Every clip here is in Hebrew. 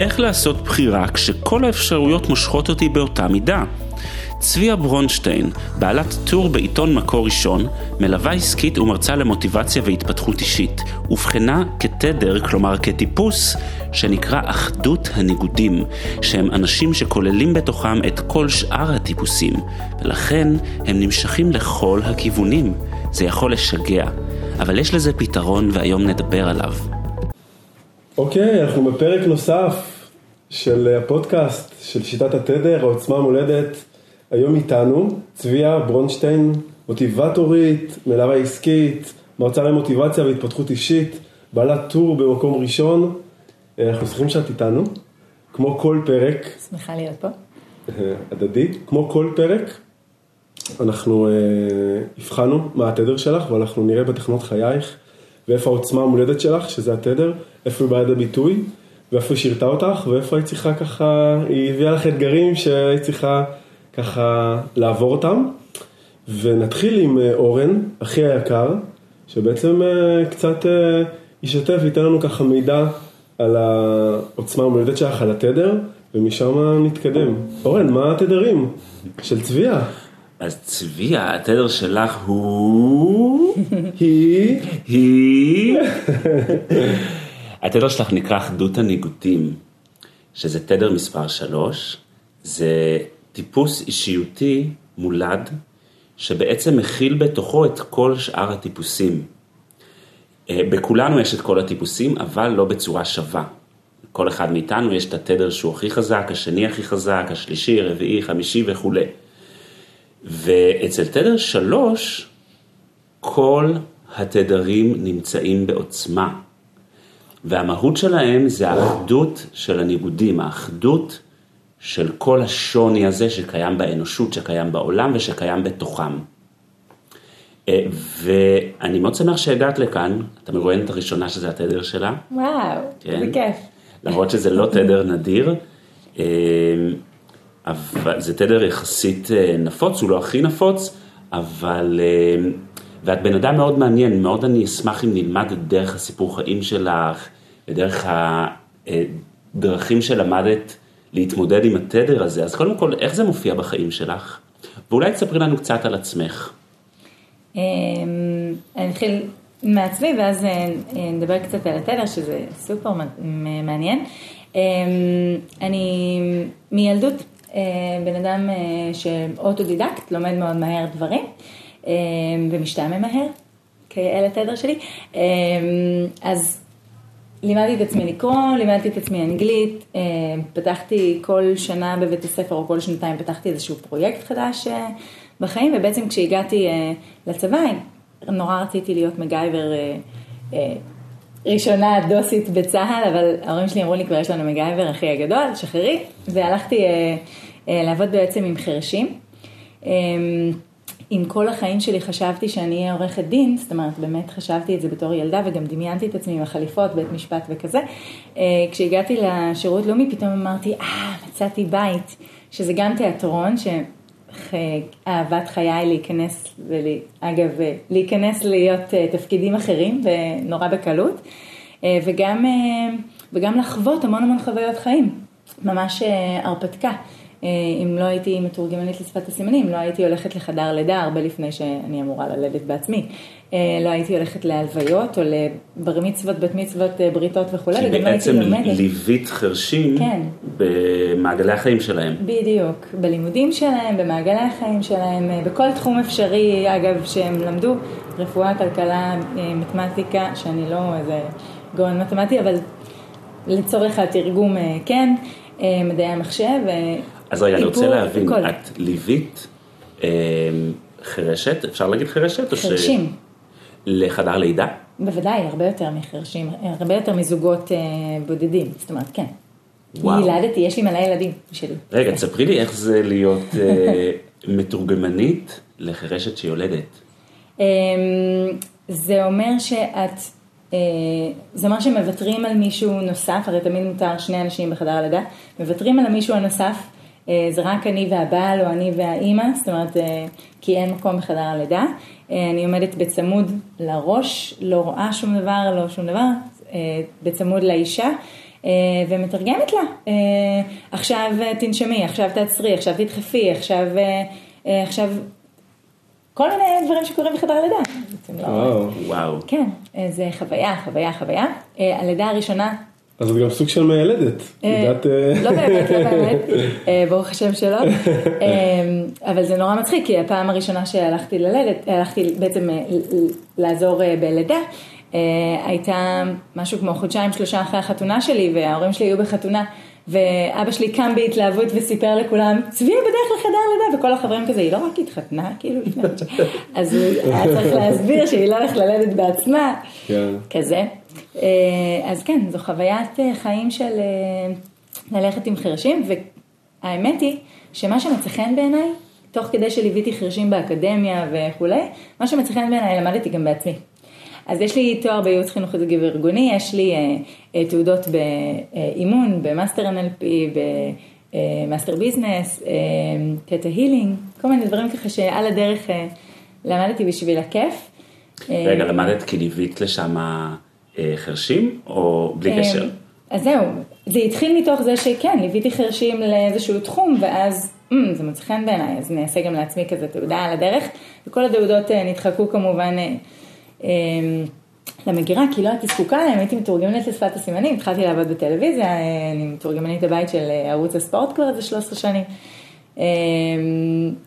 איך לעשות בחירה כשכל האפשרויות מושכות אותי באותה מידה? צביה ברונשטיין, בעלת טור בעיתון מקור ראשון, מלווה עסקית ומרצה למוטיבציה והתפתחות אישית, אובחנה כתדר, כלומר כטיפוס, שנקרא אחדות הניגודים, שהם אנשים שכוללים בתוכם את כל שאר הטיפוסים, ולכן הם נמשכים לכל הכיוונים. זה יכול לשגע, אבל יש לזה פתרון והיום נדבר עליו. אוקיי, אנחנו בפרק נוסף של הפודקאסט של שיטת התדר, העוצמה המולדת. היום איתנו צביה ברונשטיין, מוטיבטורית, מלווה עסקית, מרצה למוטיבציה והתפתחות אישית, בעלת טור במקום ראשון. אנחנו שמחים שאת איתנו, כמו כל פרק. שמחה להיות פה. הדדי, כמו כל פרק. אנחנו הבחנו מה התדר שלך ואנחנו נראה בתכנות חייך ואיפה העוצמה המולדת שלך, שזה התדר, איפה היא באה ביטוי, ואיפה היא שירתה אותך, ואיפה היא צריכה ככה, היא הביאה לך אתגרים שהיא צריכה ככה לעבור אותם. ונתחיל עם אורן, אחי היקר, שבעצם קצת ישתף וייתן לנו ככה מידע על העוצמה המולדת שלך, על התדר, ומשם נתקדם. אורן, מה התדרים של צביה? אז צביה, התדר שלך הוא... היא... היא... התדר שלך נקרא אחדות הניגותים, שזה תדר מספר 3, זה טיפוס אישיותי מולד, שבעצם מכיל בתוכו את כל שאר הטיפוסים. בכולנו יש את כל הטיפוסים, אבל לא בצורה שווה. כל אחד מאיתנו יש את התדר שהוא הכי חזק, השני הכי חזק, השלישי, רביעי, חמישי וכולי. ואצל תדר שלוש, כל התדרים נמצאים בעוצמה. והמהות שלהם זה האחדות של הניגודים, האחדות של כל השוני הזה שקיים באנושות, שקיים בעולם ושקיים בתוכם. ואני מאוד שמח שהגעת לכאן, את המרואיינת הראשונה שזה התדר שלה. וואו, כן? זה כיף. למרות שזה לא תדר נדיר. אבל זה תדר יחסית נפוץ, הוא לא הכי נפוץ, אבל, ואת בן אדם מאוד מעניין, מאוד אני אשמח אם נלמד את דרך הסיפור חיים שלך, ודרך הדרכים שלמדת להתמודד עם התדר הזה, אז קודם כל, איך זה מופיע בחיים שלך? ואולי תספרי לנו קצת על עצמך. אני אתחיל מעצמי, ואז נדבר קצת על התדר, שזה סופר מעניין. אני מילדות בן אדם שאוטודידקט, לומד מאוד מהר דברים ומשתעמם מהר, כאל התדר שלי. אז לימדתי את עצמי לקרוא, לימדתי את עצמי אנגלית, פתחתי כל שנה בבית הספר או כל שנתיים פתחתי איזשהו פרויקט חדש בחיים, ובעצם כשהגעתי לצבא נורא רציתי להיות מקגייוור ראשונה דוסית בצה"ל, אבל ההורים שלי אמרו לי, כבר יש לנו מגייבר אחי הגדול, שחררי, והלכתי אה, אה, לעבוד בעצם עם חרשים. אה, עם כל החיים שלי חשבתי שאני אהיה עורכת דין, זאת אומרת, באמת חשבתי את זה בתור ילדה וגם דמיינתי את עצמי עם החליפות, בית משפט וכזה. אה, כשהגעתי לשירות לאומי פתאום אמרתי, אה, מצאתי בית, שזה גם תיאטרון, ש... אהבת חיי להיכנס, אגב, להיכנס להיות תפקידים אחרים ונורא בקלות, וגם, וגם לחוות המון המון חוויות חיים, ממש הרפתקה. אם לא הייתי מתורגמנית לשפת הסימנים, לא הייתי הולכת לחדר לידה הרבה לפני שאני אמורה ללדת בעצמי. לא הייתי הולכת להלוויות או לבר מצוות, בת מצוות, בריתות וכולי, וגם לא הייתי לומדת. כי בעצם ליווית חרשים כן. במעגלי החיים שלהם. בדיוק, בלימודים שלהם, במעגלי החיים שלהם, בכל תחום אפשרי, אגב, שהם למדו רפואה, כלכלה, מתמטיקה, שאני לא איזה גאון מתמטי, אבל לצורך התרגום כן, מדעי המחשב. אז רגע, אני רוצה להבין. את ליווית חרשת, אפשר להגיד חרשת? חרשים. ש... לחדר לידה? בוודאי, הרבה יותר מחרשים, הרבה יותר מזוגות בודדים, זאת אומרת, כן. וואו. ילדתי, יש לי מלא ילדים שלי. רגע, תספרי לי איך זה להיות אה, מתורגמנית לחירשת שיולדת. אמ, זה אומר שאת, אה, זה אומר שמוותרים על מישהו נוסף, הרי תמיד מותר שני אנשים בחדר הלידה, מוותרים על המישהו הנוסף, אה, זה רק אני והבעל או אני והאימא, זאת אומרת, אה, כי אין מקום בחדר הלידה. אה, אני עומדת בצמוד לראש, לא רואה שום דבר, לא שום דבר, אה, בצמוד לאישה. אה, ומתרגמת לה, אה, עכשיו אה, תנשמי, עכשיו תעצרי, עכשיו תדחפי, עכשיו, אה, אה, עכשיו כל מיני דברים שקורים בחדר הלידה. וואו. כן, אה, זה חוויה, חוויה, חוויה. אה, הלידה הראשונה, אז את גם סוג של מיילדת. אה, יודעת... אה, לא באמת, לא באמת, אה, ברוך השם שלא, אבל זה נורא מצחיק, כי הפעם הראשונה שהלכתי ללדת, הלכתי בעצם לעזור בלידה, הייתה משהו כמו חודשיים שלושה אחרי החתונה שלי, וההורים שלי היו בחתונה. ואבא שלי קם בהתלהבות וסיפר לכולם, צבי בדרך לחדר לידה, וכל החברים כזה, היא לא רק התחתנה, כאילו, לפני חודשיים." אז הוא היה צריך להסביר שהיא לא הולכת ללדת בעצמה, כן. כזה. אה, אז כן, זו חוויית אה, חיים של אה, ללכת עם חרשים, והאמת היא שמה שמצא חן בעיניי, תוך כדי שליוויתי חרשים באקדמיה וכולי, מה שמצא חן בעיניי למדתי גם בעצמי. אז יש לי תואר בייעוץ חינוך זוגי וארגוני, יש לי אה, תעודות באימון, ב master NLP, ב master business, אה, theta healing, כל מיני דברים ככה שעל הדרך אה, למדתי בשביל הכיף. רגע, למדת כי ליווית לשם אה, חרשים, או בלי קשר? אמ, אז זהו, זה התחיל מתוך זה שכן, ליוויתי חרשים לאיזשהו תחום, ואז "אמ, זה מוצא חן בעיניי, אז אני אעשה גם לעצמי כזה תעודה על הדרך, וכל התעודות אה, נדחקו כמובן אה, למגירה, כי לא הייתי זקוקה להם, הייתי מתורגמנית לשפת הסימנים, התחלתי לעבוד בטלוויזיה, אה, אני מתורגמנית הבית של אה, ערוץ הספורט כבר איזה 13 שנים.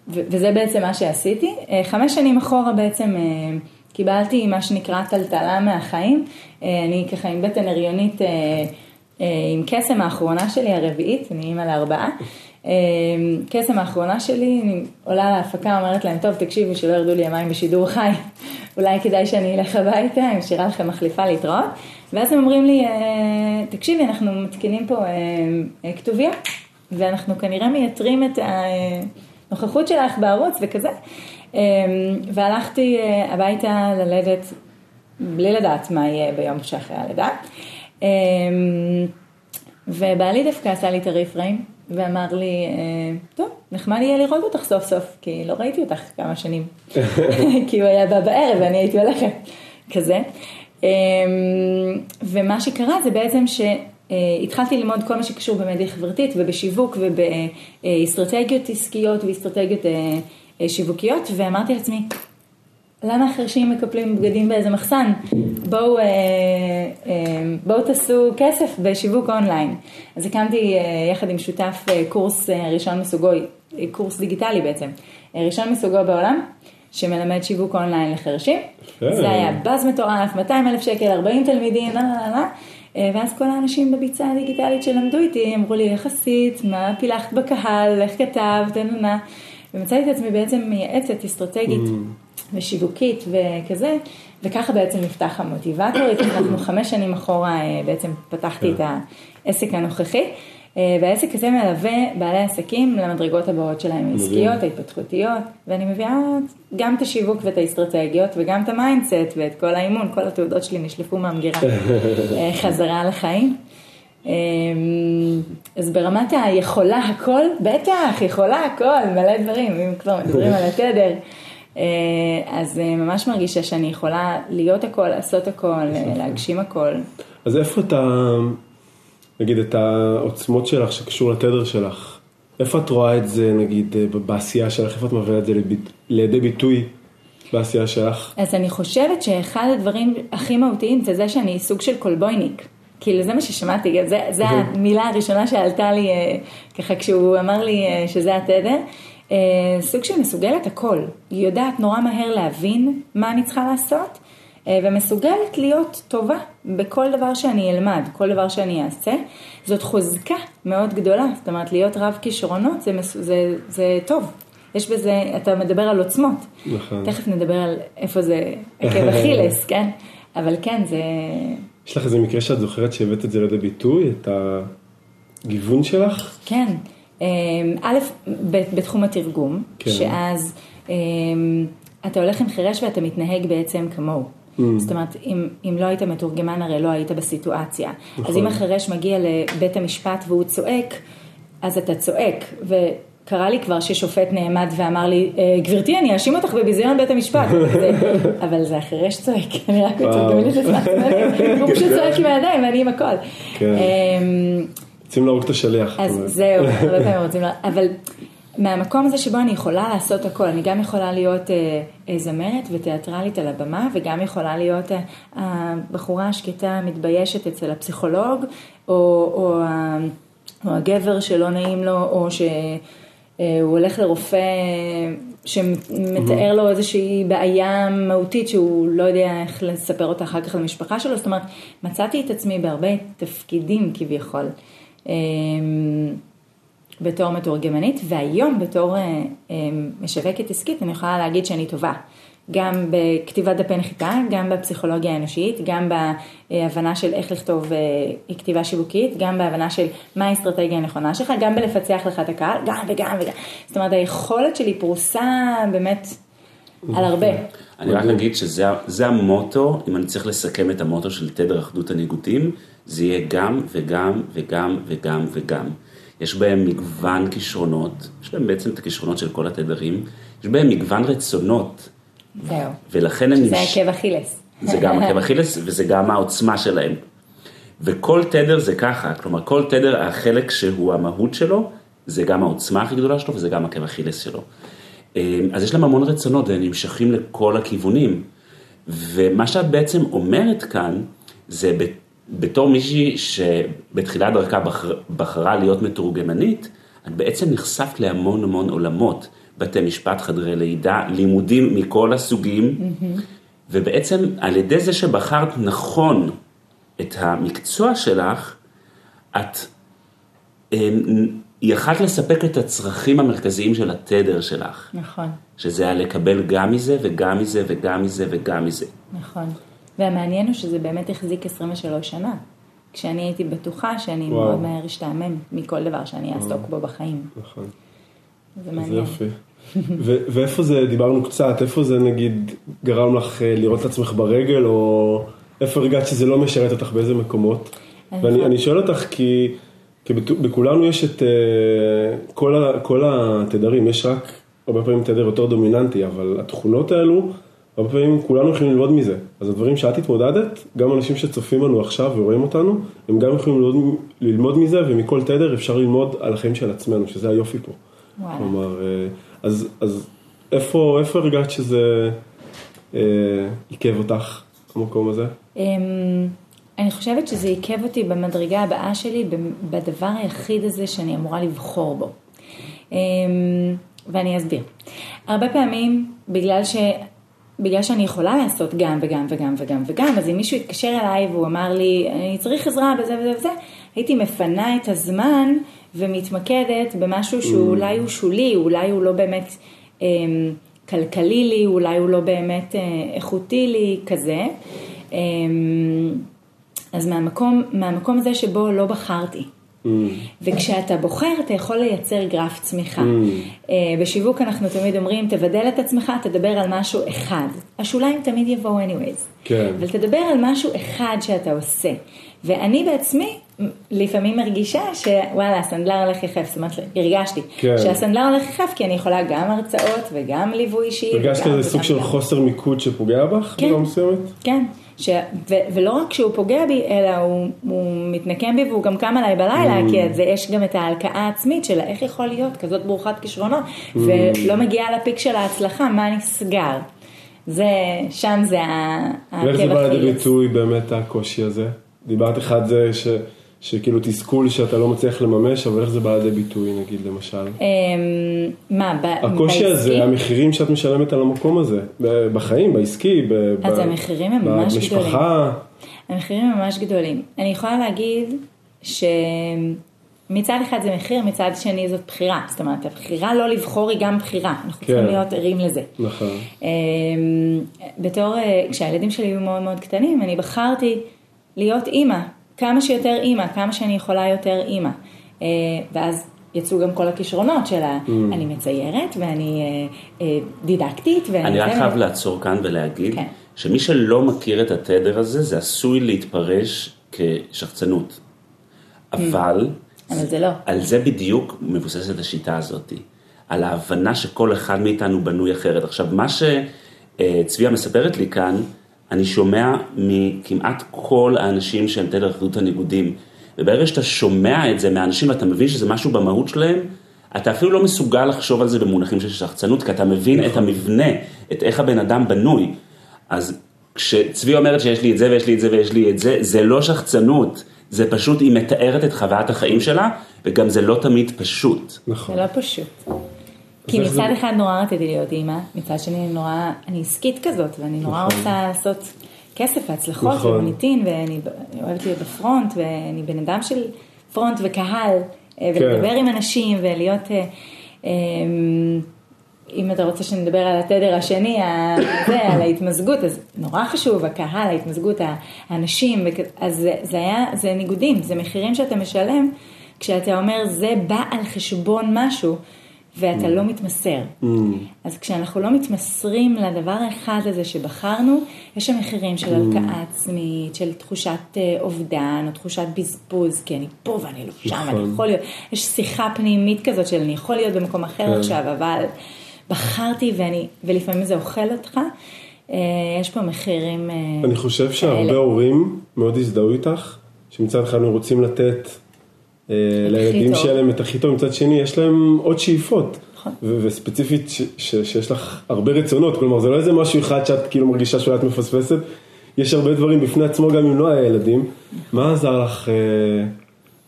וזה בעצם מה שעשיתי. אה, חמש שנים אחורה בעצם אה, קיבלתי מה שנקרא טלטלה מהחיים. אה, אני ככה עם בטן הריונית, אה, אה, עם קסם האחרונה שלי, הרביעית, אני אימא לארבעה. קסם האחרונה שלי, אני עולה להפקה, אומרת להם, טוב, תקשיבו, שלא ירדו לי המים בשידור חי, אולי כדאי שאני אלך הביתה, אני משאירה לכם מחליפה להתראות. ואז הם אומרים לי, תקשיבי, אנחנו מתקינים פה כתוביות. ואנחנו כנראה מייתרים את הנוכחות שלך בערוץ וכזה. אמ, והלכתי אה, הביתה ללדת בלי לדעת מה יהיה ביום שאחרי הלידה. אמ, ובעלי דווקא עשה לי את הריפריים ואמר לי, אה, טוב, נחמד יהיה לראות אותך סוף סוף, כי לא ראיתי אותך כמה שנים. כי הוא היה בא בערב ואני הייתי הולכת, כזה. אמ, ומה שקרה זה בעצם שהתחלתי ללמוד כל מה שקשור במדיה חברתית ובשיווק ובאסטרטגיות עסקיות ואסטרטגיות אה, אה, שיווקיות, ואמרתי לעצמי, למה החרשים מקפלים בגדים באיזה מחסן? בואו, אה, אה, בואו תעשו כסף בשיווק אונליין. אז הקמתי אה, יחד עם שותף אה, קורס אה, ראשון מסוגו, אה, קורס דיגיטלי בעצם, אה, ראשון מסוגו בעולם, שמלמד שיווק אונליין לחרשים. יפה. זה היה באז מטורף, 200 אלף שקל, 40 תלמידים, לא, לא, לא, לא. אה, ואז כל האנשים בביצה הדיגיטלית שלמדו איתי, אמרו לי, איך עשית, מה פילחת בקהל, איך כתבת, נונה. ומצאתי את עצמי בעצם מייעצת אסטרטגית ושיווקית וכזה, וככה בעצם נפתח המוטיבטורית. אנחנו חמש שנים אחורה אה, בעצם פתחתי את העסק הנוכחי, אה, והעסק הזה מלווה בעלי עסקים למדרגות הבאות שלהם, העסקיות, ההתפתחותיות, ואני מביאה גם את השיווק ואת האסטרטגיות וגם את ה mindset ואת כל האימון, כל התעודות שלי נשלפו מהמגירה אה, חזרה לחיים. אמ, אז ברמת היכולה הכל, בטח, יכולה הכל, מלא דברים, אם כבר מדברים על התדר. אה, אז אה, ממש מרגישה שאני יכולה להיות הכל, לעשות הכל, להגשים הכל. אז איפה אתה, נגיד, את העוצמות שלך שקשור לתדר שלך, איפה את רואה את זה, נגיד, אה, בעשייה שלך, איפה את מביאה את זה לידי ביטוי בעשייה שלך? אז אני חושבת שאחד הדברים הכי מהותיים זה זה שאני סוג של קולבויניק. כאילו זה מה ששמעתי, זה, זה המילה הראשונה שעלתה לי אה, ככה כשהוא אמר לי אה, שזה התדר. אה, סוג שמסוגלת הכל, היא יודעת נורא מהר להבין מה אני צריכה לעשות ומסוגלת להיות טובה בכל דבר שאני אלמד, כל דבר שאני אעשה. זאת חוזקה מאוד גדולה, זאת אומרת להיות רב כישרונות זה, זה, זה טוב. יש בזה, אתה מדבר על עוצמות. נכון. תכף נדבר על איפה זה עקב אכילס, כן? אבל כן, זה... יש לך איזה מקרה שאת זוכרת שהבאת את זה לידי ביטוי, את. הגיוון שלך? כן. אמ, א', בתחום התרגום, כן. שאז אמ, אתה הולך עם חירש ואתה מתנהג בעצם כמוהו. Mm. זאת אומרת, אם, אם לא היית מתורגמן, הרי לא היית בסיטואציה. נכון. אז אם החירש מגיע לבית המשפט והוא צועק, אז אתה צועק. וקרה לי כבר ששופט נעמד ואמר לי, "אה, גברתי, אני אאשים אותך בביזיון בית המשפט. אבל זה החירש צועק, אני רק וואו. מתרגמת את עצמי. הוא פשוט צועק עם הידיים ואני עם הכל. כן. אמ, רוצים להרוג את השליח. אז. זהו, הרבה פעמים רוצים, לה- אבל מהמקום הזה שבו אני יכולה לעשות הכל, אני גם יכולה להיות אה, אה, זמרת ותיאטרלית על הבמה, וגם יכולה להיות אה, הבחורה השקטה המתביישת אצל הפסיכולוג, או, או, ה- או הגבר שלא נעים לו, או שהוא הולך לרופא שמתאר לו איזושהי בעיה מהותית שהוא לא יודע איך לספר אותה אחר כך למשפחה שלו, זאת אומרת, מצאתי את עצמי בהרבה תפקידים כביכול. אמ, בתור מתורגמנית, והיום בתור אה, אה, משווקת עסקית אני יכולה להגיד שאני טובה. גם בכתיבת דפי נחיתה, גם בפסיכולוגיה האנושית, גם בהבנה של איך לכתוב אה, כתיבה שיווקית, גם בהבנה של מה האסטרטגיה הנכונה שלך, גם בלפצח לך את הקהל, גם וגם וגם. זאת אומרת, היכולת שלי פרוסה באמת על הרבה. אני רק אגיד שזה זה המוטו, אם אני צריך לסכם את המוטו של תדר אחדות הניגותים, זה יהיה גם וגם וגם וגם וגם. יש בהם מגוון כישרונות, יש בהם בעצם את הכישרונות של כל התדרים, יש בהם מגוון רצונות, זהו. ולכן הם... שזה עקב אכילס. זה גם עקב אכילס וזה גם העוצמה שלהם. וכל תדר זה ככה, כלומר כל תדר, החלק שהוא המהות שלו, זה גם העוצמה הכי גדולה שלו וזה גם עקב אכילס שלו. אמ, אז יש להם המון רצונות והם נמשכים לכל הכיוונים. ומה שאת בעצם אומרת כאן, זה בתור מישהי שבתחילת דרכה בחר, בחרה להיות מתורגמנית, את בעצם נחשפת להמון המון עולמות, בתי משפט, חדרי לידה, לימודים מכל הסוגים, ובעצם על ידי זה שבחרת נכון את המקצוע שלך, את אמ, יכלת לספק את הצרכים המרכזיים של התדר שלך, נכון, שזה היה לקבל גם מזה וגם מזה וגם מזה וגם מזה. נכון. והמעניין הוא שזה באמת החזיק 23 שנה. כשאני הייתי בטוחה שאני וואו. מאוד מהר אשתעמם מכל דבר שאני אעסוק בו בחיים. נכון. זה זה מעניין. יופי. ו- ואיפה זה, דיברנו קצת, איפה זה נגיד גרם לך אה, לראות את עצמך ברגל, או איפה הרגשת שזה לא משרת אותך באיזה מקומות? אני ואני שואל אותך כי, כי בכולנו יש את אה, כל, ה, כל התדרים, יש רק הרבה פעמים תדר יותר דומיננטי, אבל התכונות האלו, הרבה פעמים כולנו יכולים ללמוד מזה. אז הדברים שאת התמודדת, גם אנשים שצופים בנו עכשיו ורואים אותנו, הם גם יכולים ללמוד, ללמוד מזה, ומכל תדר אפשר ללמוד על החיים של עצמנו, שזה היופי פה. וואלה. כלומר, אה, אז, אז איפה, איפה הרגשת שזה אה, עיכב אותך, המקום הזה? אמ, אני חושבת שזה עיכב אותי במדרגה הבאה שלי, בדבר היחיד הזה שאני אמורה לבחור בו. אמ, ואני אסביר. הרבה פעמים, בגלל ש... בגלל שאני יכולה לעשות גם וגם וגם וגם וגם, אז אם מישהו התקשר אליי והוא אמר לי, אני צריך עזרה בזה וזה וזה, הייתי מפנה את הזמן ומתמקדת במשהו שאולי הוא שולי, אולי הוא לא באמת אמ, כלכלי לי, אולי הוא לא באמת אה, איכותי לי, כזה. אמ, אז מהמקום, מהמקום הזה שבו לא בחרתי. וכשאתה בוחר, אתה יכול לייצר גרף צמיחה. אה, בשיווק אנחנו תמיד אומרים, תבדל את עצמך, תדבר על משהו אחד. השוליים תמיד יבואו anyways. כן. אבל תדבר על משהו אחד שאתה עושה. ואני בעצמי לפעמים מרגישה שוואלה, הסנדלר הולך יחף, זאת אומרת, הרגשתי. כן. שהסנדלר הולך יחף, כי אני יכולה גם הרצאות וגם ליווי אישי. הרגשת כזה סוג של חוסר מיקוד שפוגע בך? כן. כן, ש... ו... ולא רק שהוא פוגע בי, אלא הוא, הוא מתנקם בי והוא גם קם עליי בלילה, Mm. כי זה, יש גם את ההלקאה העצמית של איך יכול להיות כזאת ברוכת כישרונות, Mm. ולא מגיעה לפיק של ההצלחה, מה נסגר? זה, שם זה ה- ואיך זה בא לידי. ביטוי באמת הקושי הזה? דיברת אחד זה ש, שכאילו תסכול שאתה לא מצליח לממש, אבל איך זה בא לידי ביטוי נגיד למשל? אמ, מה, ב... הקושי הזה, בעסקי? המחירים שאת משלמת על המקום הזה, בחיים, בעסקי, ב- אז ב- המחירים הם ממש במשפחה. המחירים הם ממש גדולים. אני יכולה להגיד שמצד אחד זה מחיר, מצד שני זאת בחירה. זאת אומרת, הבחירה לא לבחור היא גם בחירה. אנחנו צריכים כן. להיות ערים לזה. נכון. אמ, בתור, אה, כשהילדים שלי היו מאוד מאוד קטנים, אני בחרתי להיות אימא, כמה שיותר אימא, כמה שאני יכולה יותר אימא. אה, ואז יצאו גם כל הכישרונות של ה... אני מציירת ואני אה, אה, דידקטית ואני... אני רק זה- חייב לעצור כאן ולהגיד, כן. שמי שלא מכיר את התדר הזה, זה עשוי להתפרש כשחצנות. אבל, אבל זה לא. על זה בדיוק מבוססת השיטה הזאת. על ההבנה שכל אחד מאיתנו בנוי אחרת. עכשיו, מה שצביה מספרת לי כאן, אני שומע מכמעט כל האנשים שהם תדר אחדות הניגודים. וברגע שאתה שומע את זה מהאנשים ואתה מבין שזה משהו במהות שלהם, אתה אפילו לא מסוגל לחשוב על זה במונחים של שחצנות, כי אתה מבין את המבנה, את איך הבן אדם בנוי. אז כשצבי אומרת שיש לי את זה ויש לי את זה ויש לי את זה, זה לא שחצנות, זה פשוט, היא מתארת את חוויית החיים שלה, וגם זה לא תמיד פשוט. נכון. זה לא פשוט. כי מצד אחד נורא רציתי להיות אימא, מצד שני אני נורא, אני עסקית כזאת, ואני נורא נכון. רוצה לעשות כסף והצלחות נכון. ומוניטין, ואני אני אוהבת להיות בפרונט, ואני בן אדם של פרונט וקהל, אה, כן. ולדבר עם אנשים, ולהיות... אה, אה, אם אתה רוצה שנדבר על התדר השני, זה, על ההתמזגות, אז נורא חשוב, הקהל, ההתמזגות, האנשים, אז זה, זה היה, זה ניגודים, זה מחירים שאתה משלם, כשאתה אומר זה בא על חשבון משהו, ואתה לא מתמסר. אז כשאנחנו לא מתמסרים לדבר האחד הזה שבחרנו, יש שם מחירים של הלקאה עצמית, של תחושת אה, אובדן, או תחושת בזבוז, כי אני פה ואני לא שם, אני נכון. יכול להיות, יש שיחה פנימית כזאת של אני יכול להיות במקום אחר כן. עכשיו, אבל בחרתי ואני, ולפעמים זה אוכל אותך, אה, יש פה מחירים אה, אני חושב שהרבה. הורים מאוד הזדהו איתך, שמצד אחד הם רוצים לתת לילדים טוב. שלהם את הכי טוב, מצד שני יש להם עוד שאיפות. נכון. ו- וספציפית ש- ש- שיש לך הרבה רצונות, כלומר זה לא איזה משהו אחד שאת כאילו מרגישה שאולי את מפספסת, יש הרבה דברים בפני עצמו גם אם לא היה ילדים. מה עזר לך אה,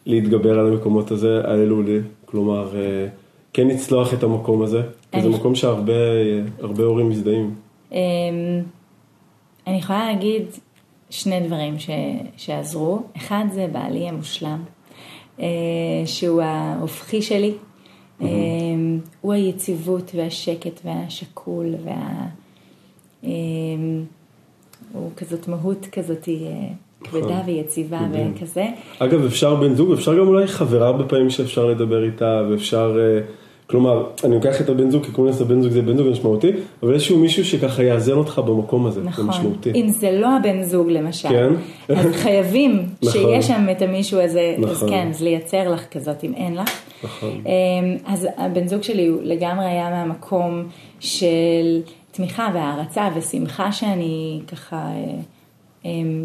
להתגבר על המקומות הזה, האלו, ל- כלומר אה, כן לצלוח את המקום הזה, כי זה מקום שהרבה אה, הרבה הורים מזדהים. אמ, אני יכולה להגיד שני דברים ש, שעזרו. אחד זה בעלי המושלם, אה, שהוא ההופכי שלי. אמ, הוא היציבות והשקט והשקול וה... אמ, הוא כזאת מהות כזאת אה, כבדה ויציבה וכזה. אגב, אפשר בן זוג, אפשר גם אולי חברה הרבה פעמים שאפשר לדבר איתה, ואפשר, אה, כלומר, אני לוקח את הבן זוג, כי קוראים לזה בן זוג, זה בן זוג משמעותי, אבל איזשהו מישהו שככה יאזן אותך במקום הזה, זה נכון. משמעותי. אם זה לא הבן זוג למשל, כן. אז חייבים נכון. שיהיה שם את המישהו הזה, אז נכון. כן, אז לייצר לך כזאת אם אין לך. נכון. אמ, אז הבן זוג שלי הוא לגמרי היה מהמקום של תמיכה והערצה ושמחה שאני ככה אה,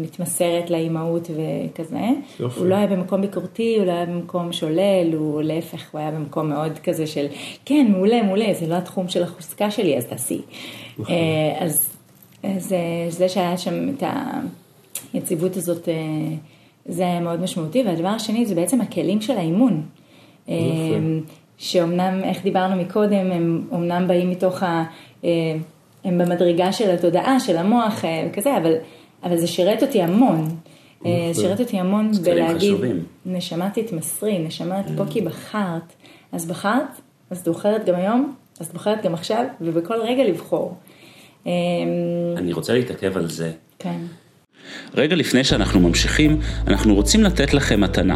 מתמסרת לאימהות וכזה. יופי. הוא לא היה במקום ביקורתי, הוא לא היה במקום שולל, הוא להפך, הוא היה במקום מאוד כזה של, כן, מעולה, מעולה, זה לא התחום של החוזקה שלי, אז תעשי. נכון. אה, אז אז, אה, זה שהיה שם את היציבות הזאת, אה, זה היה מאוד משמעותי. והדבר השני זה בעצם הכלים של האימון. אה, שאומנם, איך דיברנו מקודם, הם אומנם באים מתוך ה... הם במדרגה של התודעה, של המוח וכזה, אבל, אבל זה שירת אותי המון. אה, יפה. שירת אותי המון זה בלהגיד. נשמה תתמסרי, נשמה את פה כי בחרת. אז בחרת, אז את בוחרת גם היום, אז את בוחרת גם עכשיו, ובכל רגע לבחור. אה, אני רוצה להתעכב על זה. כן. רגע לפני שאנחנו ממשיכים, אנחנו רוצים לתת לכם מתנה.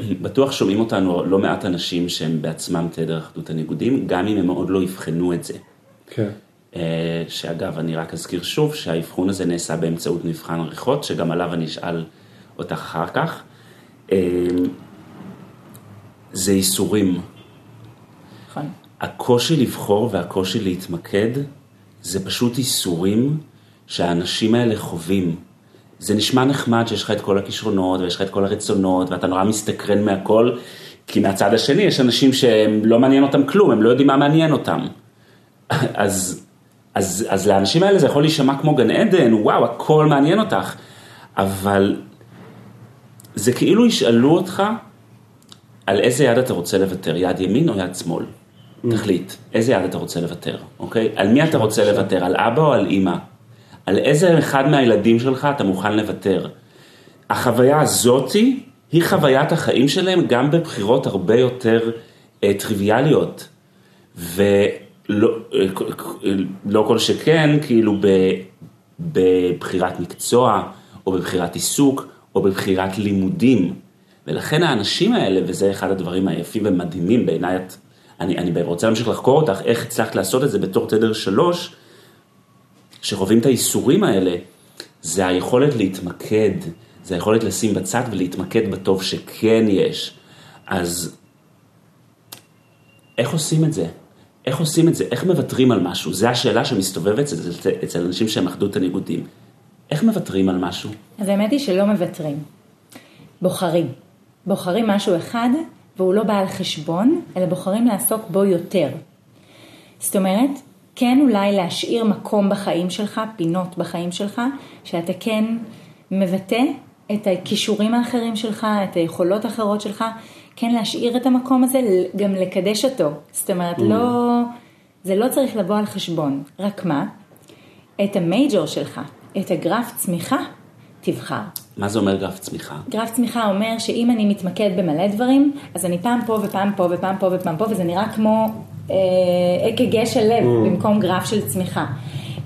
בטוח שומעים אותנו לא מעט אנשים שהם בעצמם תדר אחדות הניגודים, גם אם הם עוד לא יבחנו את זה. כן. אה, שאגב, אני רק אזכיר שוב שהאבחון הזה נעשה באמצעות מבחן עריכות, שגם עליו אני אשאל אותך אחר כך. אה, זה ייסורים. נכון. הקושי לבחור והקושי להתמקד, זה פשוט ייסורים שהאנשים האלה חווים. זה נשמע נחמד שיש לך את כל הכישרונות ויש לך את כל הרצונות ואתה נורא מסתקרן מהכל, כי מהצד השני יש אנשים שהם לא מעניין אותם כלום, הם לא יודעים מה מעניין אותם. אז, אז, אז לאנשים האלה זה יכול להישמע כמו גן עדן, וואו, הכל מעניין אותך, אבל זה כאילו ישאלו אותך על איזה יד אתה רוצה לוותר, יד ימין או יד שמאל. תחליט, איזה יד אתה רוצה לוותר, אוקיי? על מי אתה רוצה לוותר, על אבא או על אימא? על איזה אחד מהילדים שלך אתה מוכן לוותר? החוויה הזאתי היא חוויית החיים שלהם גם בבחירות הרבה יותר אה, טריוויאליות. ולא אה, לא כל שכן, כאילו ב, בבחירת מקצוע, או בבחירת עיסוק, או בבחירת לימודים. ולכן האנשים האלה, וזה אחד הדברים היפים ומדהימים בעיניי, אני, אני רוצה להמשיך לחקור אותך, איך הצלחת לעשות את זה בתור תדר שלוש, שחווים את האיסורים האלה, זה היכולת להתמקד, זה היכולת לשים בצד ולהתמקד בטוב שכן יש. אז איך עושים את זה? איך עושים את זה? איך מוותרים על משהו? זו השאלה שמסתובבת אצל, אצל אנשים שהם אחדות הניגודים. איך מוותרים על משהו? אז האמת היא שלא מוותרים. בוחרים. בוחרים משהו אחד, והוא לא בא על חשבון, אלא בוחרים לעסוק בו יותר. זאת אומרת, כן אולי להשאיר מקום בחיים שלך, פינות בחיים שלך, שאתה כן מבטא את הכישורים האחרים שלך, את היכולות האחרות שלך, כן להשאיר את המקום הזה, גם לקדש אותו. זאת אומרת, לא, זה לא צריך לבוא על חשבון. רק מה? את המייג'ור שלך, את הגרף צמיחה, תבחר. מה זה אומר גרף צמיחה? גרף צמיחה אומר שאם אני מתמקד במלא דברים, אז אני פעם פה ופעם פה ופעם פה ופעם פה, וזה נראה כמו אק"ג אה, של לב mm. במקום גרף של צמיחה.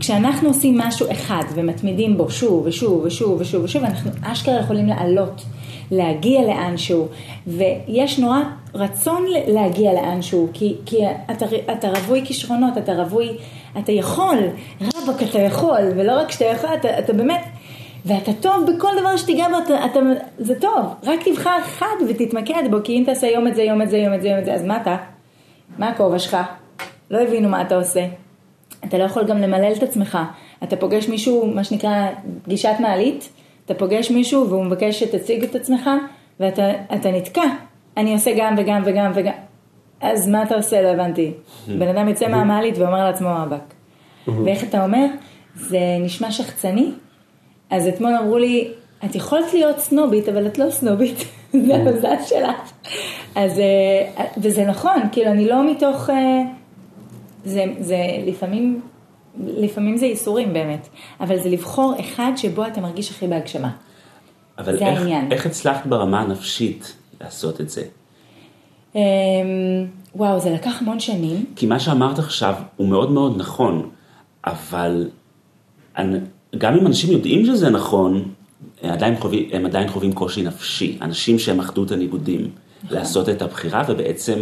כשאנחנו עושים משהו אחד ומתמידים בו שוב ושוב ושוב ושוב ושוב, אנחנו אשכרה יכולים לעלות, להגיע לאנשהו, ויש נורא רצון להגיע לאנשהו, כי, כי אתה, אתה רווי כישרונות, אתה רווי, אתה יכול, רבאק אתה יכול, ולא רק שאתה יכול, אתה, אתה באמת, ואתה טוב בכל דבר שתיגע בו, אתה, אתה, זה טוב, רק תבחר אחד ותתמקד בו, כי אם תעשה יום את זה, יום את זה, יום את זה, יום את זה, אז מה אתה? מה הכובע שלך? לא הבינו מה אתה עושה. אתה לא יכול גם למלל את עצמך. אתה פוגש מישהו, מה שנקרא פגישת מעלית, אתה פוגש מישהו והוא מבקש שתציג את עצמך, ואתה נתקע. אני עושה גם וגם וגם וגם. אז מה אתה עושה? לא הבנתי. בן אדם יוצא מהמעלית ואומר לעצמו מאבק. ואיך אתה אומר? זה נשמע שחצני. אז אתמול אמרו לי, את יכולת להיות סנובית, אבל את לא סנובית, זה המזל שלך. אז, אה, וזה נכון, כאילו אני לא מתוך, אה, זה, זה לפעמים, לפעמים זה ייסורים באמת, אבל זה לבחור אחד שבו אתה מרגיש הכי בהגשמה. אבל זה איך, העניין. איך הצלחת ברמה הנפשית לעשות את זה? אמ, וואו, זה לקח המון שנים. כי מה שאמרת עכשיו הוא מאוד מאוד נכון, אבל אני, גם אם אנשים יודעים שזה נכון, עדיין חווים, הם עדיין חווים קושי נפשי. אנשים שהם אחדות הניגודים, נכון. לעשות את הבחירה ובעצם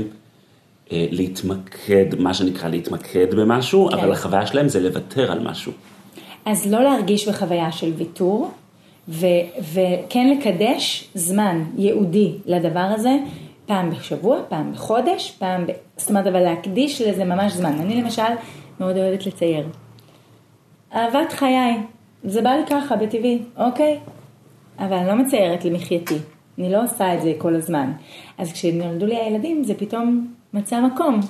אה, להתמקד, מה שנקרא להתמקד במשהו, כן. אבל החוויה שלהם זה לוותר על משהו. אז לא להרגיש בחוויה של ויתור, ו- וכן לקדש זמן ייעודי לדבר הזה, פעם בשבוע, פעם בחודש, פעם ב... זאת אומרת, אבל להקדיש לזה ממש זמן. אני למשל מאוד אוהבת לצייר. אהבת חיי, זה בא לי ככה, בטבעי, אוקיי? אבל אני לא מציירת למחייתי, אני לא עושה את זה כל הזמן. אז כשנולדו לי הילדים, זה פתאום מצא מקום.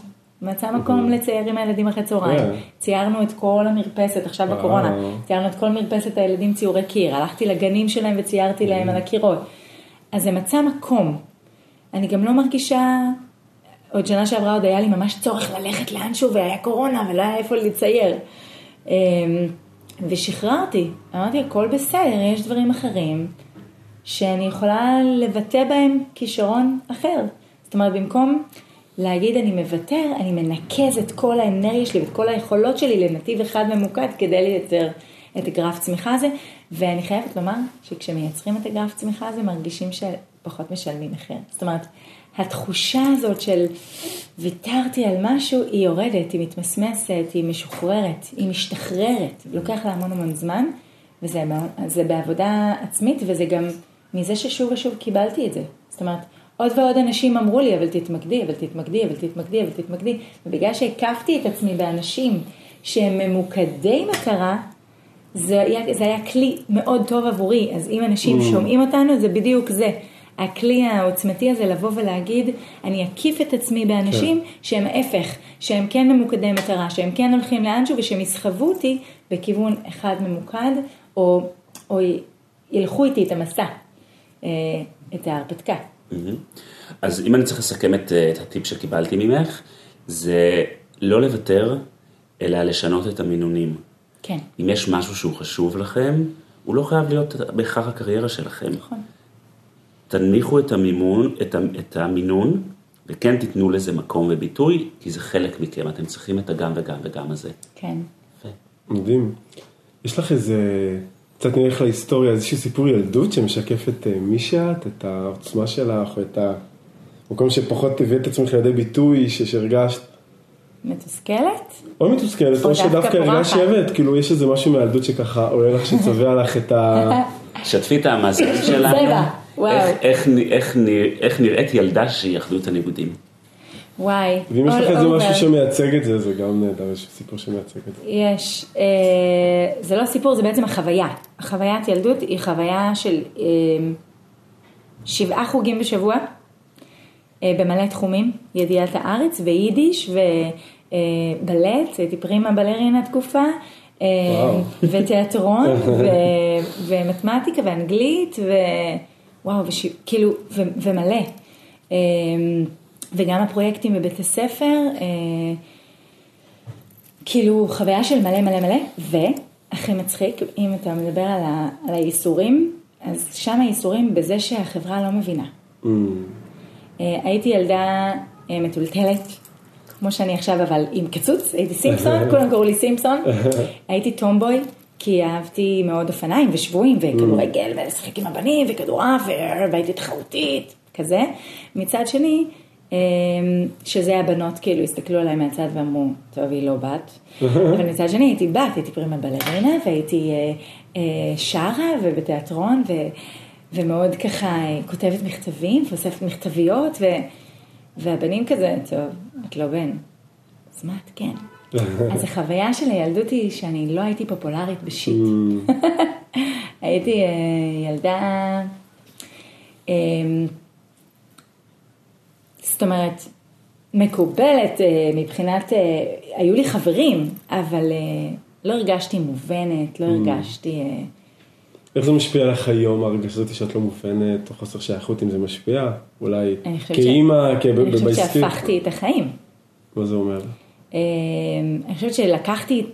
מצא מקום לצייר עם הילדים אחרי צהריים. ציירנו את כל המרפסת, עכשיו בקורונה, ציירנו את כל מרפסת הילדים ציורי קיר. הלכתי לגנים שלהם וציירתי להם על הקירות. אז זה מצא מקום. אני גם לא מרגישה, עוד שנה שעברה עוד היה לי ממש צורך ללכת לאנשהו והיה קורונה ולא היה איפה לצייר. ושחררתי, אמרתי הכל בסדר, יש דברים אחרים שאני יכולה לבטא בהם כישרון אחר. זאת אומרת, במקום להגיד אני מוותר, אני מנקז את כל האנרגיה שלי ואת כל היכולות שלי לנתיב אחד ממוקד כדי לייצר את הגרף צמיחה הזה, ואני חייבת לומר שכשמייצרים את הגרף צמיחה הזה מרגישים שפחות משלמים מחיר. זאת אומרת, התחושה הזאת של ויתרתי על משהו, היא יורדת, היא מתמסמסת, היא משוחררת, היא משתחררת. לוקח לה המון המון זמן, וזה בעבודה עצמית, וזה גם מזה ששוב ושוב קיבלתי את זה. זאת אומרת, עוד ועוד אנשים אמרו לי, אבל תתמקדי, אבל תתמקדי, אבל תתמקדי, אבל תתמקדי. ובגלל שהקפתי את עצמי באנשים שהם ממוקדי מטרה, זה היה, זה היה כלי מאוד טוב עבורי. אז אם אנשים mm. שומעים אותנו, זה בדיוק זה. הכלי העוצמתי הזה לבוא ולהגיד, אני אקיף את עצמי באנשים כן. שהם ההפך, שהם כן ממוקדי מטרה, שהם כן הולכים לאנשהו ושהם יסחבו אותי בכיוון אחד ממוקד, או, או ילכו איתי את המסע, אה, את ההרפתקה. אז אם אני צריך לסכם את, את הטיפ שקיבלתי ממך, זה לא לוותר, אלא לשנות את המינונים. כן, אם יש משהו שהוא חשוב לכם, הוא לא חייב להיות בהכרח הקריירה שלכם. נכון. תנמיכו את המימון, את, המינון, וכן תיתנו לזה מקום וביטוי, כי זה חלק מכם, אתם צריכים את הגם וגם וגם הזה. כן. יפה. מדהים. יש לך איזה, קצת נלך להיסטוריה, איזשהו סיפור ילדות שמשקף את אה, מי שאת, את העוצמה שלך, או את המקום שפחות הבאת את עצמך לידי ביטוי, שהרגשת, מתוסכלת? או מתוסכלת, או שדווקא דווקא הרגשת. שהבאת, כאילו יש איזה משהו מהילדות שככה עולה לך, שצובע לך את ה... שתפי את המאזינים שלנו, וואו. איך, איך, איך, נ- איך נראית ילדה שהיא אחדות הניגודים. וואי. ואם יש לך איזה. משהו שמייצג את זה, זה גם נהדר, יש סיפור שמייצג את זה. יש, אה, זה לא סיפור, זה בעצם החוויה. החוויית ילדות היא חוויה של אה, שבעה חוגים בשבוע, אה, במלא תחומים, ידיעת הארץ ויידיש ובלט, הייתי פרימה בלרינה תקופה, אה, וואו. ותיאטרון ו, ומתמטיקה ואנגלית ווואו, וש, כאילו, ו, ומלא. אה, וגם הפרויקטים בבית הספר. אה, כאילו חוויה של מלא מלא מלא, והכי מצחיק, אם אתה מדבר על, ה, על הייסורים, אז שם הייסורים בזה שהחברה לא מבינה. Mm, אה, הייתי ילדה אה, מטולטלת, כמו שאני עכשיו, אבל עם קצוץ, הייתי סימפסון, כולם קראו לי סימפסון. הייתי טומבוי, כי אהבתי מאוד אופניים ושבויים וכדורגל ולשחק עם הבנים וכדורעף והייתי תחרותית, כזה. מצד שני, אה, שזה הבנות כאילו הסתכלו עליי מהצד ואמרו, טוב, היא לא בת. אבל מצד שני הייתי בת, הייתי פרימה בלרינה והייתי אה, אה, שרה ובתיאטרון ו... ומאוד ככה אה, כותבת מכתבים ואוספת מכתביות, ו... והבנים כזה, טוב, את לא בן, אז מה את כן? אז החוויה של הילדות היא שאני לא הייתי פופולרית בשיט. הייתי אה, ילדה, אה, זאת אומרת, מקובלת אה, מבחינת, אה, היו לי חברים, אבל לא הרגשתי מובנת, לא הרגשתי... אה, איך זה משפיע עליך היום, הרגשה הזאת שאת לא מובנת, או חוסר שייכות, אם זה משפיע? אולי כאימא, ש- אני חושבת כבייסטית? שהפכתי את החיים. מה זה אומר? אה, אני חושבת שלקחתי,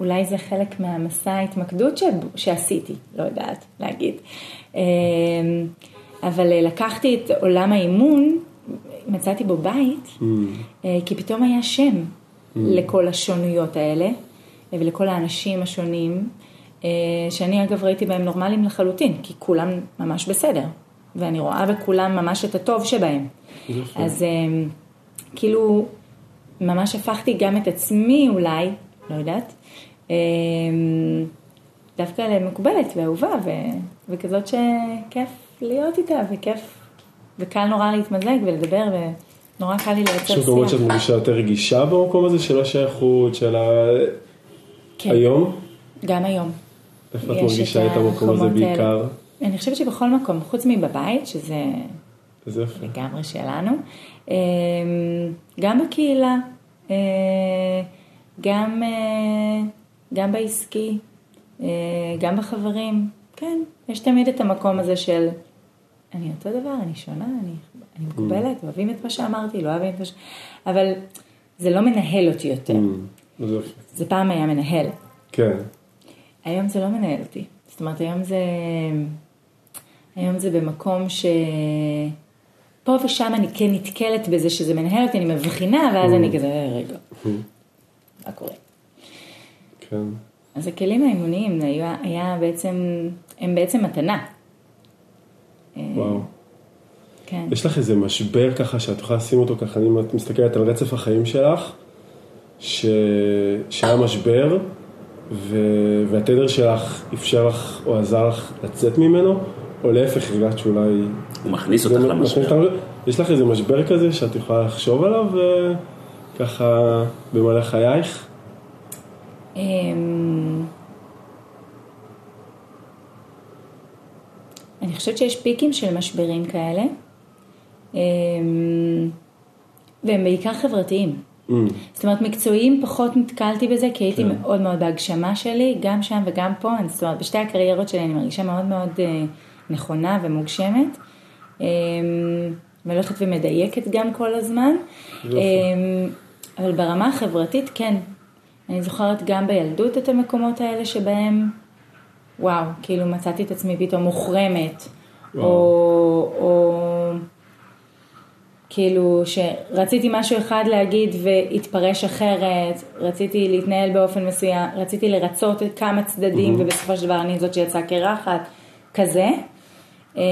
אולי זה חלק מהמסע ההתמקדות ש... שעשיתי, לא יודעת להגיד. אה, אבל אה, לקחתי את עולם האימון, מצאתי בו בית, אה, כי פתאום היה שם לכל השונויות האלה, אה, ולכל האנשים השונים, שאני אגב ראיתי בהם נורמליים לחלוטין, כי כולם ממש בסדר, ואני רואה בכולם ממש את הטוב שבהם. אז אה, כאילו, ממש הפכתי גם את עצמי אולי, לא יודעת, אה, דווקא למקובלת ואהובה, ו, וכזאת שכיף להיות איתה, וכיף, וקל נורא להתמזג ולדבר, ונורא קל לי יש לייצר מקומות שאת שיח. מרגישה יותר רגישה במקום הזה של השייכות, של ה... כן, היום? גם היום. איפה את יש מרגישה את המקום הזה. בעיקר? אני חושבת שבכל מקום, חוץ מבבית, שזה. לגמרי שלנו, גם בקהילה, אה, גם, אה, גם בעסקי, אה, גם בחברים, כן, יש תמיד את המקום הזה של אני אותו דבר, אני שונה, אני, אני מקובלת, אוהבים את מה שאמרתי, לא אוהבים את מה ש... אבל זה לא מנהל אותי יותר, Mm. זה פעם היה מנהל. כן. היום זה לא מנהל אותי. זאת אומרת, היום זה... היום זה במקום ש... פה ושם אני כן נתקלת בזה שזה מנהל אותי, אני מבחינה, ואז אני כזה, "אה, רגע, מה קורה? כן. אז הכלים האימוניים היה, היה בעצם, הם בעצם מתנה. וואו. כן. יש לך איזה משבר ככה שאת יכולה לשים אותו ככה, אם את מסתכלת על רצף החיים שלך, ש... שהיה משבר, ו... והתדר שלך אפשר לך או עזר לך לצאת ממנו, או להפך הרגשת שאולי... הוא מכניס אותך למשבר. יש לך איזה משבר כזה שאת יכולה לחשוב עליו, אה, ככה במהלך חייך? אמ, אני חושבת שיש פיקים של משברים כאלה, אמ, והם בעיקר חברתיים. Mm, זאת אומרת, מקצועיים פחות נתקלתי בזה, כי הייתי כן. מאוד מאוד בהגשמה שלי, גם שם וגם פה, אני- זאת אומרת, בשתי הקריירות שלי אני מרגישה מאוד מאוד אה, נכונה ומוגשמת, אמ, והולכת ומדייקת גם כל הזמן. אמ, אבל ברמה החברתית כן. אני זוכרת גם בילדות את המקומות האלה שבהם, וואו, כאילו מצאתי את עצמי פתאום מוחרמת, או, או כאילו שרציתי משהו אחד להגיד והתפרש אחרת, רציתי להתנהל באופן מסוים, רציתי לרצות את כמה צדדים mm-hmm. ובסופו של דבר אני זאת שיצאה קרחת, כזה. אמ,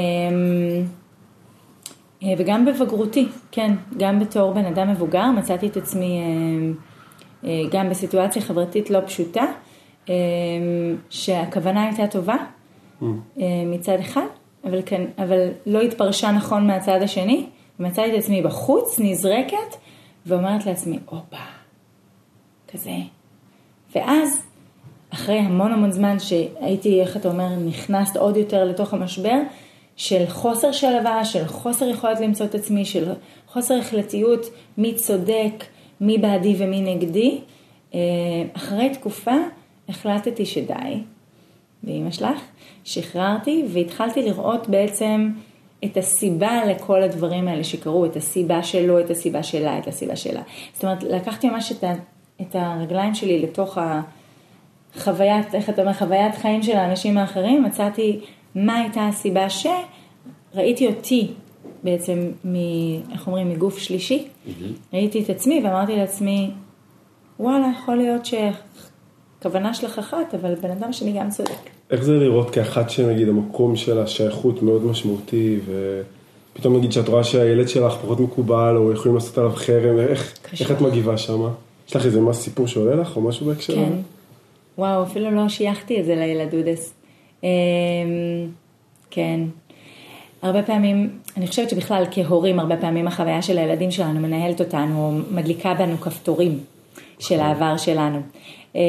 אה, וגם בבגרותי, כן, גם בתור בן אדם מבוגר מצאתי את עצמי אה, אה, גם בסיטואציה חברתית לא פשוטה, שהכוונה הייתה טובה mm. מצד אחד, אבל, כן, אבל לא התפרשה נכון מהצד השני, ומצאתי את עצמי בחוץ, נזרקת, ואומרת לעצמי, הופה, כזה. ואז, אחרי המון המון זמן שהייתי, איך אתה אומר, נכנסת עוד יותר לתוך המשבר, של חוסר שלווה, של חוסר יכולת למצוא את עצמי, של חוסר החלטיות, מי צודק, מי בעדי ומי נגדי. אה, אחרי תקופה החלטתי שדי, ואימא שלך, שחררתי והתחלתי לראות בעצם את הסיבה לכל הדברים האלה שקרו, את הסיבה שלו, את הסיבה שלה, את הסיבה שלה. זאת אומרת, לקחתי ממש את, ה, את הרגליים שלי לתוך החוויית, איך אתה אומר, חוויית חיים של האנשים האחרים, מצאתי מה הייתה הסיבה שראיתי אותי בעצם, מ, איך אומרים, מגוף שלישי, mm-hmm. ראיתי את עצמי ואמרתי לעצמי, וואלה, יכול להיות שכוונה שלך אחת, אבל בן אדם שני גם צודק. איך זה לראות כאחת שנגיד המקום של השייכות מאוד משמעותי, ופתאום נגיד שאת רואה שהילד שלך פחות מקובל, או יכולים לעשות עליו חרם, איך, איך את מגיבה שמה? יש לך איזה מה סיפור שעולה לך, או משהו בהקשר? כן. וואו, אפילו לא שייכתי את זה לילדודס. אמ, כן. הרבה פעמים, אני חושבת שבכלל כהורים, הרבה פעמים החוויה של הילדים שלנו מנהלת אותנו, מדליקה בנו כפתורים של נכון. העבר שלנו. אמ,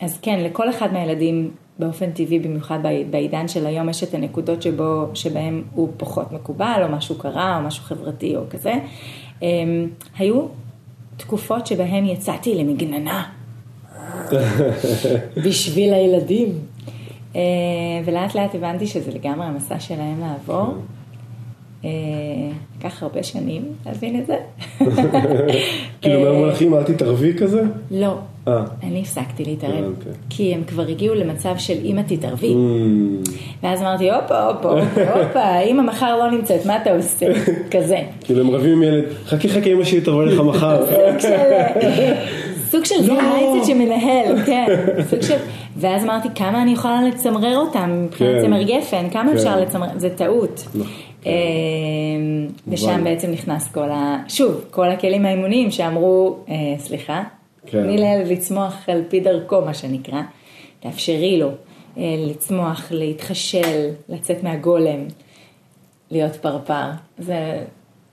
אז כן, לכל אחד מהילדים באופן טבעי, במיוחד בעידן של היום, יש את הנקודות שבו, שבהם הוא פחות מקובל, או משהו קרה, או משהו חברתי, או כזה. אמ, היו תקופות שבהן יצאתי למגננה בשביל הילדים. אה, ולאט לאט הבנתי שזה לגמרי המסע שלהם לעבור. אה, לקח הרבה שנים להבין את זה. כאילו מה אמרו לך, אמא, אל תתערבי כזה? לא, אה. אני הפסקתי להתערב, אוקיי. כי הם כבר הגיעו למצב של אמא תתערבי. Mm. ואז אמרתי, הופה, הופה, הופה, אמא מחר לא נמצאת, מה אתה עושה? כזה. כאילו הם רבים עם ילד, חכי חכי אמא שלי תבוא לך מחר. סוג של זה האייצט לא. שמנהל, כן, סוג של, ואז אמרתי כמה אני יכולה לצמרר אותם מבחינת צמר גפן, כמה כן. אפשר לצמרר, זה טעות. לא. אמ, ושם בעצם נכנס כל ה... שוב, כל הכלים האימוניים שאמרו, אה, סליחה, כן. תני לילד לצמוח על פי דרכו, מה שנקרא, תאפשרי לו אה, לצמוח, להתחשל, לצאת מהגולם, להיות פרפר. זה,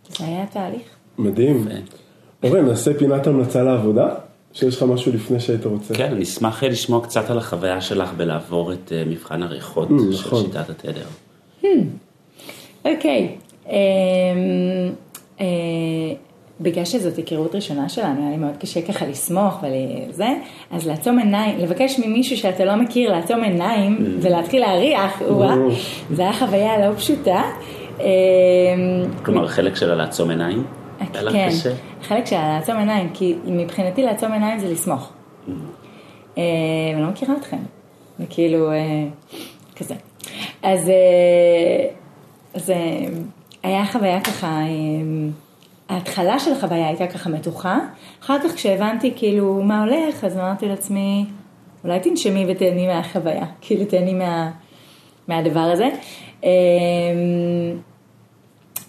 זה היה תהליך. מדהים. אורן, נעשה פינת המלצה לעבודה? שיש לך משהו לפני שהיית רוצה. כן, אני אשמח לשמוע קצת על החוויה שלך בלעבור את אה, מבחן הריחות mm, של נכון. שיטת התדר. Hmm. אוקיי. אמ, אה, בגלל שזאת היכרות ראשונה שלנו, היה לי מאוד קשה ככה לסמוך ולזה, אז לעצום עיניים, לבקש ממישהו שאתה לא מכיר לעצום עיניים mm. ולהתחיל להריח, זה היה חוויה לא פשוטה. אמ, כלומר, חלק שלה לעצום עיניים? כן, החלק של לעצום עיניים, כי מבחינתי לעצום עיניים זה לסמוך. Mm. אה, אני לא מכירה אתכם, זה כאילו אה, כזה. אז, אה, אז היה חוויה ככה, ההתחלה של החוויה הייתה ככה מתוחה, אחר כך כשהבנתי כאילו מה הולך, אז אמרתי לעצמי, אולי תנשמי ותהני מהחוויה, כאילו תהני מה, מהדבר הזה.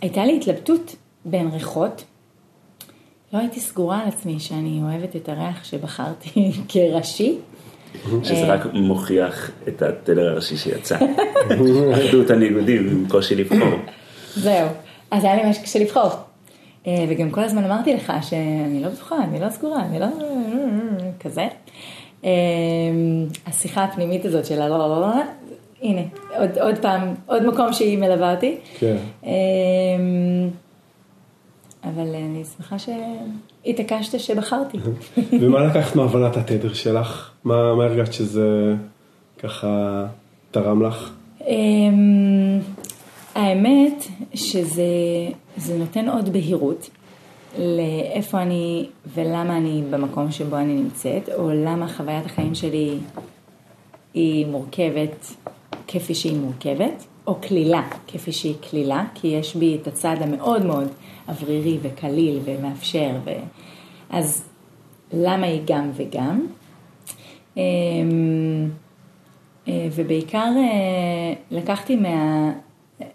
הייתה לי התלבטות בין ריחות. לא הייתי סגורה על עצמי שאני אוהבת את הריח שבחרתי כראשי. שזה רק מוכיח את התדר הראשי שיצא. אחדות הניגודים עם קושי לבחור. זהו, אז היה לי ממש קשה לבחור. אה, וגם כל הזמן אמרתי לך שאני לא בטוחה, אני לא סגורה, אני לא... כזה. אה, השיחה הפנימית הזאת של הלא לא לא לא, הנה, עוד פעם, עוד מקום שהיא מלווה אותי. כן. אה, אבל אני שמחה שהתעקשת שבחרתי. ומה לקחת מהבנת התדר שלך? מה, מה הרגשת שזה ככה תרם לך? אמ, האמת שזה נותן עוד בהירות. לאיפה אני ולמה אני במקום שבו אני נמצאת, או למה חוויית החיים שלי היא מורכבת כפי שהיא מורכבת, או קלילה כפי שהיא קלילה, כי יש בי את הצד המאוד מאוד אוורירי וקליל ומאפשר, ו... אז למה היא גם וגם? אמ, אה, ובעיקר אה, לקחתי מה...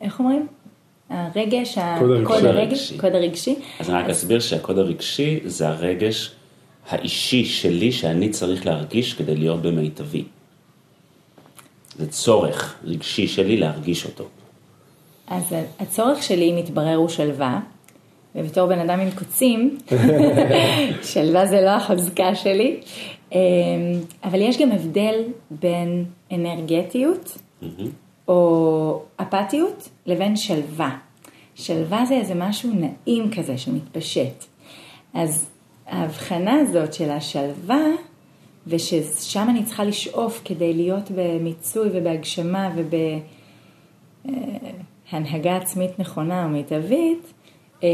איך אומרים? הרגש, קוד הרגשי. הקוד הרגש, הרגשי. קוד הרגשי. אז אני רק אסביר שהקוד הרגשי זה הרגש האישי שלי שאני צריך להרגיש כדי להיות במיטבי. זה צורך רגשי שלי להרגיש אותו. אז הצורך שלי מתברר הוא שלווה, ובתור בן אדם עם קוצים, שלווה זה לא החוזקה שלי, אמ, אבל יש גם הבדל בין אנרגטיות או אפתיות לבין שלווה. שלווה זה איזה משהו נעים כזה שמתפשט. אז ההבחנה הזאת של השלווה, וששם אני צריכה לשאוף כדי להיות במיצוי ובהגשמה ובהנהגה עצמית נכונה ומיטבית, אה,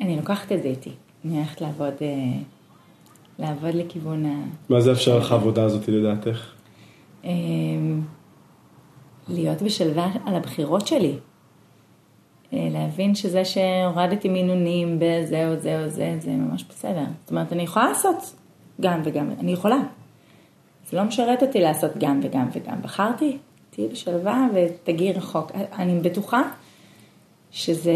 אני לוקחת את זה איתי. אני הולכת לעבוד, אה, לעבוד לכיוון ה... מה זה אפשר לך העבודה הזאת לדעתך? אה, להיות בשלווה על הבחירות שלי. אה, להבין שזה שהורדתי מינונים בזה או זה או זה, זה ממש בסדר. זאת אומרת, אני יכולה לעשות גם וגם, אני יכולה. זה לא משרת אותי לעשות גם וגם וגם. בחרתי, תהיי בשלווה ותגיעי רחוק. אני בטוחה שזה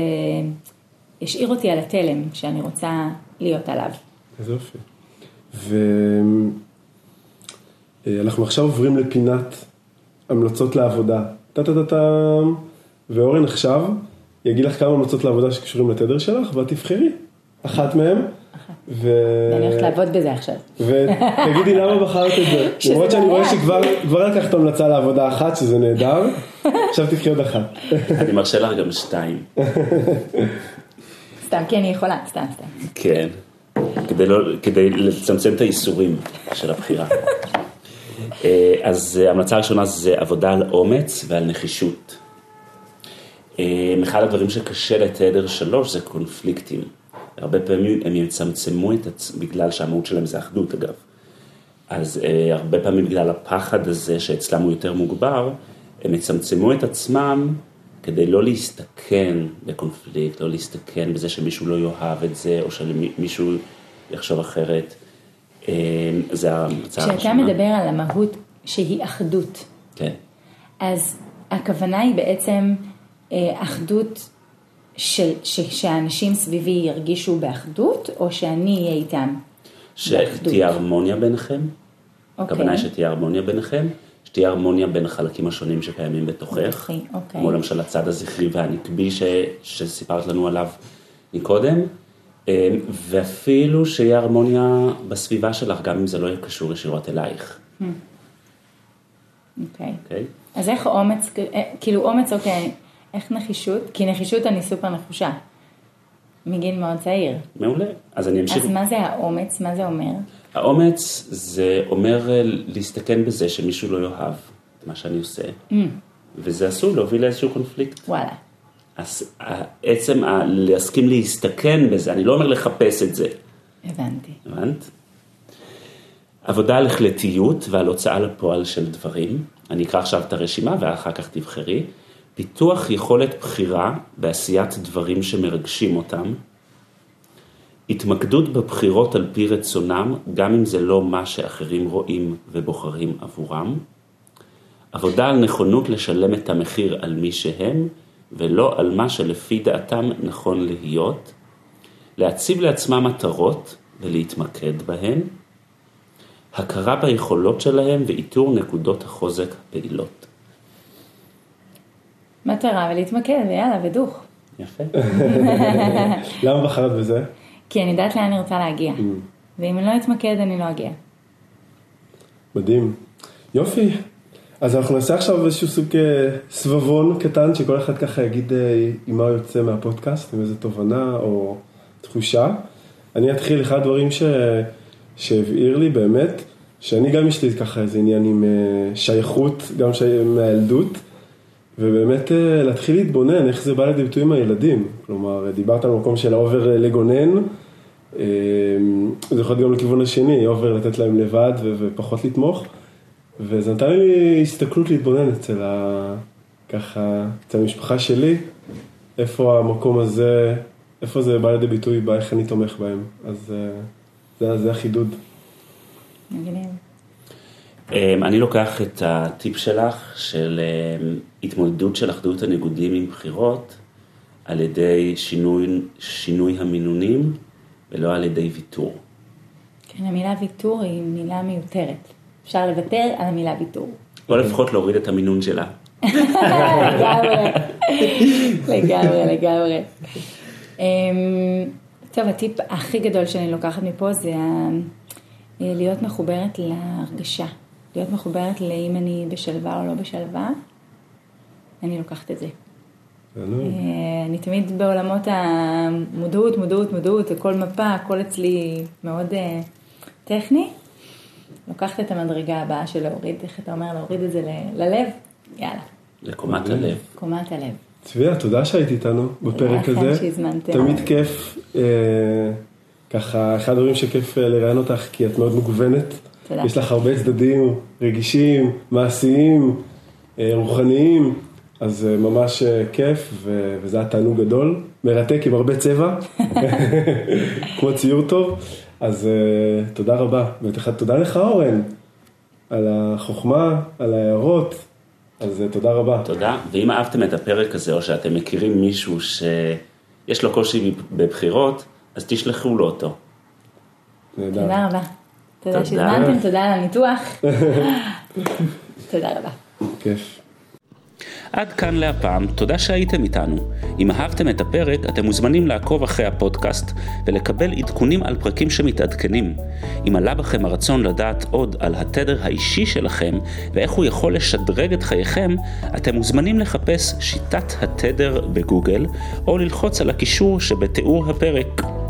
ישאיר אותי על התלם שאני רוצה להיות עליו. איזה יופי. ואנחנו עכשיו עוברים לפינת המלצות לעבודה. טה-טה-טה-טם. ואורן עכשיו יגיד לך כמה המלצות לעבודה שקשורים לתדר שלך, ואת תבחרי אחת מהן. ו... ואני הולכת לעבוד בזה עכשיו. ותגידי למה בחרת את זה. למרות שאני רואה. שכבר כבר לקחת המלצה לעבודה אחת, שזה נהדר. עכשיו תקחי עוד אחת. אני מרשה לך גם שתיים. סתם, כי אני יכולה, סתם, סתם. כן. כדי, לא, כדי לצמצם את האיסורים של הבחירה. אה, אז המלצה הראשונה זה עבודה על אומץ ועל נחישות. אה, אחד הדברים שקשה לתדר שלוש זה קונפליקטים. הרבה פעמים הם יצמצמו את עצמם, בגלל שהמהות שלהם זה אחדות אגב. אז אה, הרבה פעמים בגלל הפחד הזה שאצלם הוא יותר מוגבר, הם יצמצמו את עצמם כדי לא להסתכן בקונפליקט, לא להסתכן בזה שמישהו לא יאהב את זה, או שמישהו יחשוב אחרת. אה, זה המצב כשאתה מדבר על המהות שהיא אחדות, כן. אז הכוונה היא בעצם אה, אחדות של, ש, שהאנשים סביבי ירגישו באחדות, או שאני אהיה איתם באחדות. שתהיה הרמוניה ביניכם. אוקיי. הכוונה היא שתהיה הרמוניה ביניכם, שתהיה הרמוניה בין החלקים השונים שקיימים בתוכך. בתוכי, אוקיי. כמו למשל הצד הזכרי והנקבי ש, שסיפרת לנו עליו מקודם, אה, ואפילו שיהיה הרמוניה בסביבה שלך, גם אם זה לא יהיה קשור ישירות אלייך. אוקיי. אוקיי? אז איך אומץ, אה, כאילו אומץ, אוקיי, איך נחישות? כי נחישות אני סופר נחושה, מגיל מאוד צעיר. מעולה. אז אני אמשיך. אז מה זה האומץ? מה זה אומר? האומץ זה אומר אה, להסתכן בזה שמישהו לא יאהב את מה שאני עושה, Mm. וזה עשוי להוביל לאיזשהו קונפליקט. וואלה. אז עצם ה- להסכים להסתכן בזה, אני לא אומר לחפש את זה, הבנתי. הבנת? עבודה על החלטיות ועל הוצאה לפועל של דברים. אני אקרא עכשיו את הרשימה ואחר כך תבחרי. פיתוח יכולת בחירה בעשיית דברים שמרגשים אותם. התמקדות בבחירות על פי רצונם, גם אם זה לא מה שאחרים רואים ובוחרים עבורם. עבודה על נכונות לשלם את המחיר על מי שהם, ולא על מה שלפי דעתם נכון להיות. להציב לעצמם מטרות ולהתמקד בהן. הכרה ביכולות שלהם ואיתור נקודות החוזק הפעילות. מטרה ולהתמקד, ויאללה, ודוך. יפה. למה בחרת בזה? כי אני יודעת לאן אני רוצה להגיע. ואם אני לא אתמקד, אני לא אגיע. מדהים. יופי. אז אנחנו נעשה עכשיו איזשהו סוג אה, סבבון קטן, שכל אחד ככה יגיד אה, עם מה יוצא מהפודקאסט, עם איזה תובנה או תחושה. אני אתחיל, אחד הדברים ש... שהבהיר לי באמת, שאני גם יש לי ככה איזה עניין עם אה, שייכות, גם ש... מהילדות, ובאמת אה, להתחיל להתבונן איך זה בא לידי ביטוי עם הילדים. כלומר, דיברת על מקום של ה over אה, לגונן, אה, זה יכול להיות גם לכיוון השני, over לתת להם לבד ופחות לתמוך. וזה נתן לי הסתכלות להתבונן אצל ה... ככה, אצל המשפחה שלי, איפה המקום הזה, איפה זה בא לידי ביטוי, באיך אני תומך בהם. אז זה, זה החידוד. מגניב. אמ, אני לוקח את הטיפ שלך של אמ, התמודדות של אחדות הניגודים עם בחירות על ידי שינוי, שינוי המינונים ולא על ידי ויתור. כן, המילה ויתור היא מילה מיותרת. אפשר לוותר על המילה ויתור. או לפחות להוריד את המינון שלה. לגמרי, לגמרי, לגמרי. אמ, טוב, הטיפ הכי גדול שאני לוקחת מפה זה להיות מחוברת להרגשה. להיות מחוברת לאם אני בשלווה או לא בשלווה, אני לוקחת את זה. אה, אני תמיד בעולמות המודעות, מודעות, מודעות, הכל מפה, הכל אצלי מאוד אה, טכני. לוקחת את המדרגה הבאה של להוריד, איך אתה אומר, להוריד את זה ללב, יאללה. לקומת הלב. קומת הלב. צביה, תודה שהיית איתנו בפרק הזה. תודה שהזמנתם. תמיד כיף, אה, ככה, אחד הדברים שכיף לראיין אותך, כי את מאוד מגוונת. תודה. יש לך הרבה צדדים רגישים, מעשיים, אה, רוחניים, אז אה, ממש אה, כיף, וזה היה תענוג גדול, מרתק עם הרבה צבע, כמו ציור טוב, אז תודה רבה, ותודה לך אורן, על החוכמה, על ההערות, אז תודה רבה. תודה, ואם אהבתם את הפרק הזה, או שאתם מכירים מישהו שיש לו קושי בבחירות, אז תשלחו לו אותו. תודה רבה. תודה שהזמנתם, תודה על הניתוח. תודה רבה. כיף. עד כאן להפעם, תודה שהייתם איתנו. אם אהבתם את הפרק, אתם מוזמנים לעקוב אחרי הפודקאסט ולקבל עדכונים על פרקים שמתעדכנים. אם עלה בכם הרצון לדעת עוד על התדר האישי שלכם ואיך הוא יכול לשדרג את חייכם, אתם מוזמנים לחפש שיטת התדר בגוגל, או ללחוץ על הקישור שבתיאור הפרק.